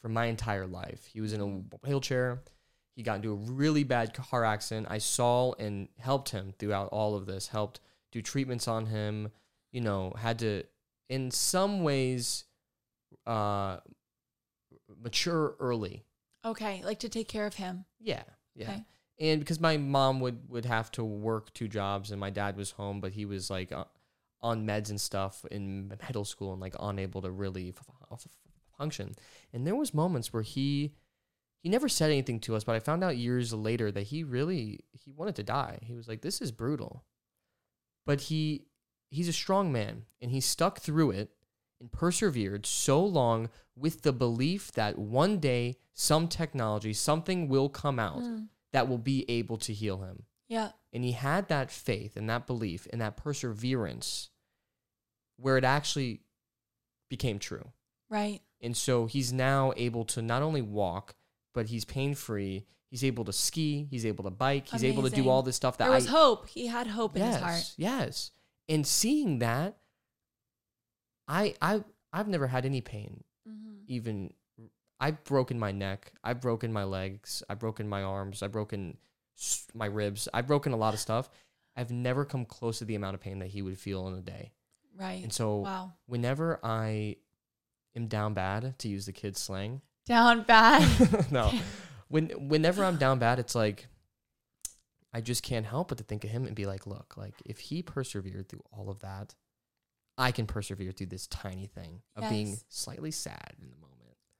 B: for my entire life. He was in a wheelchair. He got into a really bad car accident. I saw and helped him throughout all of this. Helped do treatments on him. You know, had to in some ways uh mature early
A: Okay, like to take care of him.
B: Yeah, yeah.
A: Okay.
B: And because my mom would would have to work two jobs, and my dad was home, but he was like uh, on meds and stuff in middle school, and like unable to really f- f- function. And there was moments where he he never said anything to us, but I found out years later that he really he wanted to die. He was like, "This is brutal," but he he's a strong man, and he stuck through it and persevered so long with the belief that one day some technology, something will come out
A: Mm.
B: that will be able to heal him.
A: Yeah.
B: And he had that faith and that belief and that perseverance where it actually became true.
A: Right.
B: And so he's now able to not only walk, but he's pain free. He's able to ski. He's able to bike. He's able to do all this stuff that
A: There was
B: I,
A: hope. He had hope in
B: yes,
A: his heart.
B: Yes. And seeing that, I I I've never had any pain.
A: Mhm.
B: Even I've broken my neck. I've broken my legs. I've broken my arms. I've broken my ribs. I've broken a lot of stuff. I've never come close to the amount of pain that he would feel in a day.
A: Right.
B: And so
A: wow.
B: whenever I am down bad, to use the kids' slang,
A: Down bad. [LAUGHS]
B: no, [LAUGHS] when whenever I'm down bad, it's like I just can't help but to think of him and be like, look, like if he persevered through all of that, I can persevere through this tiny thing of being slightly sad in the moment.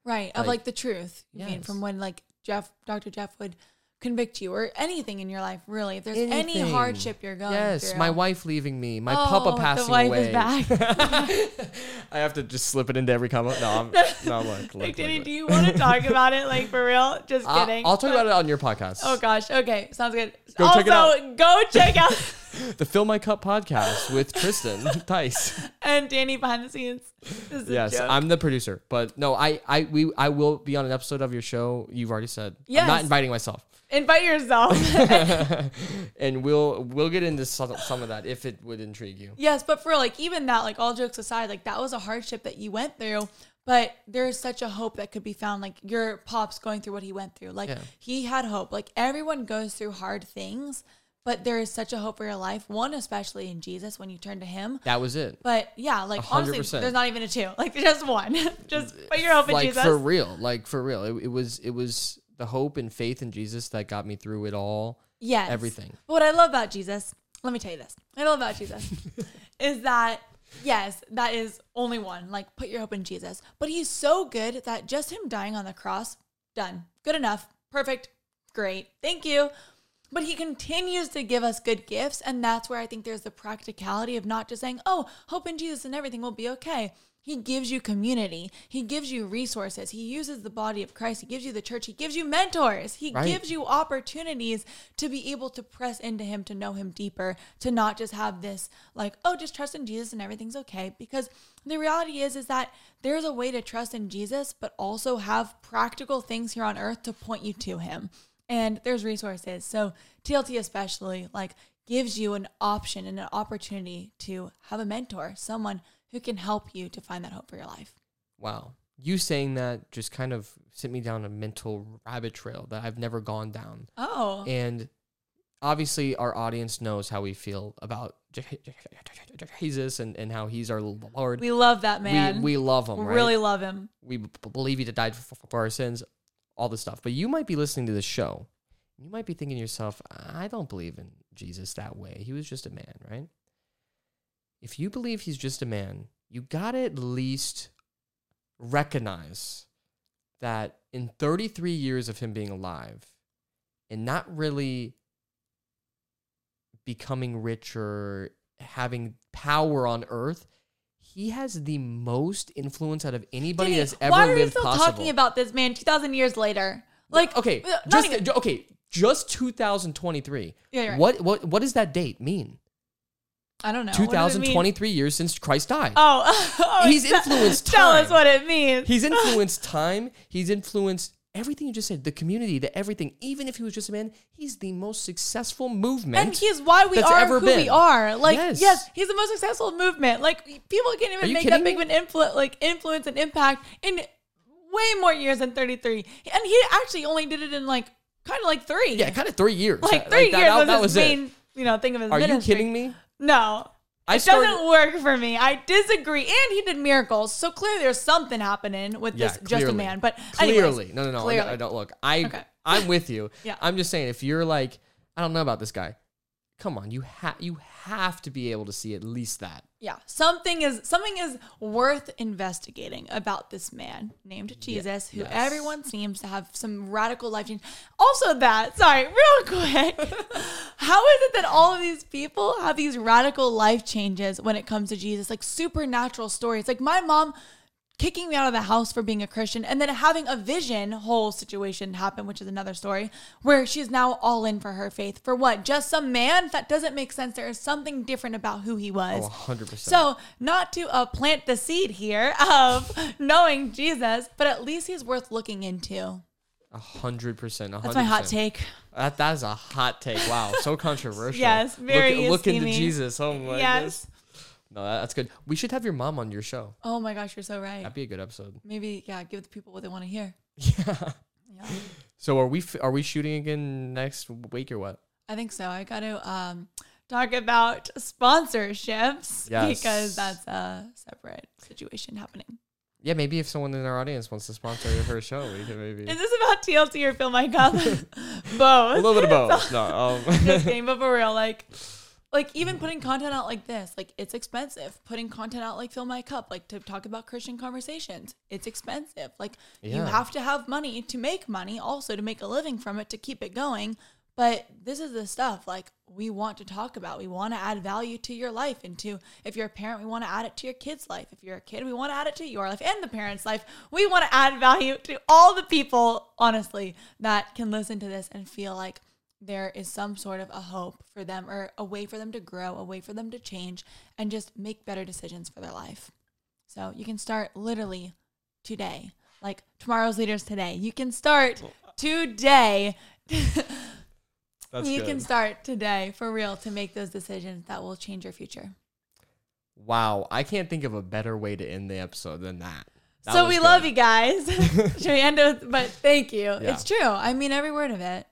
A: right. Of
B: like-
A: like the truth. You mean from when like Jeff, Dr. Jeff would convict you or anything in your life, really. If there's any hardship you're going
B: yes,
A: through.
B: my wife leaving me, my
A: Oh,
B: papa
A: the
B: passing
A: wife
B: away.
A: is back. [LAUGHS]
B: I have to just slip it into every comment. No, I'm no look. look,
A: Like,
B: look.
A: do you want to talk about it like for real? Just
B: I'll,
A: kidding.
B: I'll talk about it on your podcast.
A: Oh gosh. Okay. Sounds good.
B: Go
A: also,
B: check it out.
A: go check out [LAUGHS]
B: The Fill My Cup podcast with Trysten [LAUGHS] Tice.
A: and Danny behind the scenes.
B: Yes. I'm the producer, but no, I, I, we, I will be on an episode of your show. You've already said. I'm not inviting myself,
A: Invite yourself. [LAUGHS]
B: and we'll, we'll get into some, some of that if it would intrigue you.
A: yes, but for like even that, like all jokes aside, like that was a hardship that you went through. But there's such a hope that could be found. Like your pops going through what he went through. Like
B: Yeah.
A: he had hope. Like everyone goes through hard things, but there is such a hope for your life. One, especially in Jesus, when you turn to Him.
B: That was it.
A: But yeah, like
B: A hundred
A: honestly, there's not even a two. [LAUGHS] Like just one. [LAUGHS] just put your hope in
B: like
A: Jesus.
B: for real, like for real. It, it was, it was the hope and faith in Jesus that got me through it all.
A: yes.
B: everything.
A: What I love about Jesus, let me tell you this. I love about Jesus [LAUGHS] is that yes, that is only one. Like put your hope in Jesus. But he's so good that just him dying on the cross, done. Good enough. Perfect. Great. Thank you. But he continues to give us good gifts. And that's where I think there's the practicality of not just saying, oh, hope in Jesus and everything will be okay. He gives you community. He gives you resources. He uses the body of Christ. He gives you the church. He gives you mentors. He
B: Right.
A: gives you opportunities to be able to press into him, to know him deeper, to not just have this like, oh, just trust in Jesus and everything's okay. Because the reality is, is that there's a way to trust in Jesus, but also have practical things here on earth to point you to him. And there's resources. So TLT especially like gives you an option and an opportunity to have a mentor, someone who can help you to find that hope for your life.
B: Wow. You saying that just kind of sent me down a mental rabbit trail that I've never gone down.
A: Oh,
B: And obviously, our audience knows how we feel about Jesus and, and how he's our Lord.
A: we love that man.
B: We, we love him,
A: We
B: right?
A: really love him.
B: we b- believe he died for, for our sins, all this stuff. But you might be listening to this show. You might be thinking to yourself, I don't believe in Jesus that way. He was just a man, right? If you believe he's just a man, you got to at least recognize that in 33 years of him being alive and not really becoming rich or having power on earth, he has the most influence out of anybody that's ever
A: why are we
B: lived
A: still
B: possible.
A: talking about this man 2,000 years later? Like,
B: okay,
A: uh,
B: just
A: even-
B: okay, just 2023.
A: Yeah, right.
B: What what what does that date mean?
A: I don't know. What does it mean?
B: 2023 years since Christ died.
A: Oh, [LAUGHS] oh,
B: He's influenced
A: Tell us what it means.
B: He's [LAUGHS] influenced time. He's influenced everything you just said, the community, the everything. Even if he was just a man, he's the most successful movement.
A: and he's why we are who
B: been.
A: we are. Like,
B: Yes.
A: yes. he's the most successful movement. Like, people can't even make that big of an influence, like influence and impact in way more years than 33. And he actually only did it in like kind of like three.
B: yeah, kind of three years.
A: like three
B: that,
A: years
B: that,
A: was
B: that
A: his main,
B: it.
A: you know, thing of his
B: Are you kidding me?
A: No.
B: I
A: it
B: started.
A: doesn't work for me. I disagree. And he did miracles, so clearly there's something happening with
B: Yeah,
A: this just a man. But anyways,
B: Clearly, no, no, no. I
A: clearly.
B: don't, I don't look. I
A: Okay.
B: I'm with you. [LAUGHS]
A: Yeah.
B: I'm just saying, if you're like, I don't know about this guy. Come on, you have you have to be able to see at least that.
A: Yeah, something is something is worth investigating about this man named Jesus, who
B: yes.
A: everyone seems to have some radical life change. Also, that sorry, [LAUGHS] real quick, how is it that all of these people have these radical life changes when it comes to Jesus, like supernatural stories? Like my mom kicking me out of the house for being a Christian and then having a vision whole situation happen, which is another story, where she's now all in for her faith. For what? Just some man? That doesn't make sense. There is something different about who he was.
B: Oh, 100%.
A: So, not to uh, plant the seed here of [LAUGHS] knowing Jesus, but at least he's worth looking into.
B: A hundred percent.
A: That's my hot take.
B: That that is a hot take. Wow, so [LAUGHS] controversial.
A: Yes, very
B: Look, look into. Jesus. Oh my
A: Yes.
B: goodness. No, that- that's good. We should have your mom on your show.
A: Oh my gosh, you're so right.
B: That'd be a good episode.
A: Maybe, yeah, give the people what they want to hear.
B: Yeah.
A: Yeah.
B: So are we f- are we shooting again next week or what?
A: I think so. I got to um, talk about sponsorships
B: Yes.
A: because that's a separate situation happening.
B: Yeah, maybe if someone in our audience wants to sponsor her show, we can maybe
A: Is this about TLC or Fill My Cup? Both.
B: a little bit of both. [LAUGHS] No, um,
A: Just kidding, but for real, like, like even putting content out like this, like it's expensive. Putting content out like Fill My Cup, like to talk about Christian conversations, it's expensive. Like you have to have money to make money, also to make a living from it to keep it going. But this is the stuff like we want to talk about. We want to add value to your life and to if you're a parent, we want to add it to your kid's life. If you're a kid, we want to add it to your life and the parent's life. We want to add value to all the people, honestly, that can listen to this and feel like there is some sort of a hope for them or a way for them to grow, a way for them to change and just make better decisions for their life. So you can start literally today. Like tomorrow's leaders today. You can start uh, today. [LAUGHS]
B: that's
A: you
B: good.
A: can start today for real to make those decisions that will change your future.
B: wow, I can't think of a better way to end the episode than that. That
A: so we
B: good.
A: love you guys. Should we end with but thank you.
B: Yeah.
A: It's true. I mean every word of it.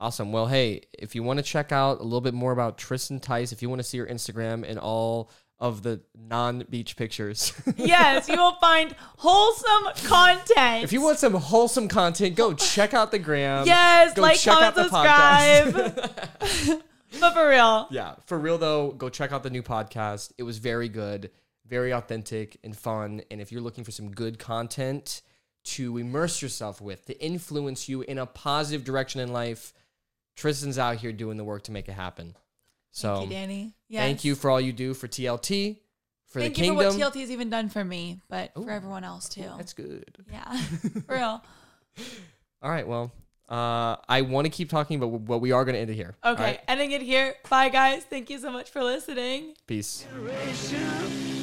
B: Awesome. Well, hey, if you want to check out a little bit more about Trysten Tice, if you want to see her Instagram and all of the non-beach pictures, [LAUGHS]
A: Yes, you will find wholesome content.
B: if you want some wholesome content, go check out the gram.
A: Yes,
B: Go
A: like, comment, subscribe. but for real.
B: Yeah, for real though, go check out the new podcast. It was very good, very authentic and fun. And if you're looking for some good content to immerse yourself with, to influence you in a positive direction in life, Trysten's out here doing the work to make it happen. So
A: Thank you, Danny. Yes.
B: thank you for all you do for TLT, for
A: Thank
B: the
A: you for what TLT's even done for me, but
B: Ooh.
A: for everyone else too.
B: That's good.
A: Yeah, [LAUGHS] for real. [LAUGHS]
B: All right, well, uh, I want to keep talking, but but we are going to end it here.
A: Okay,
B: right?
A: ending it here. Bye, guys. Thank you so much for listening.
B: Peace.
C: generation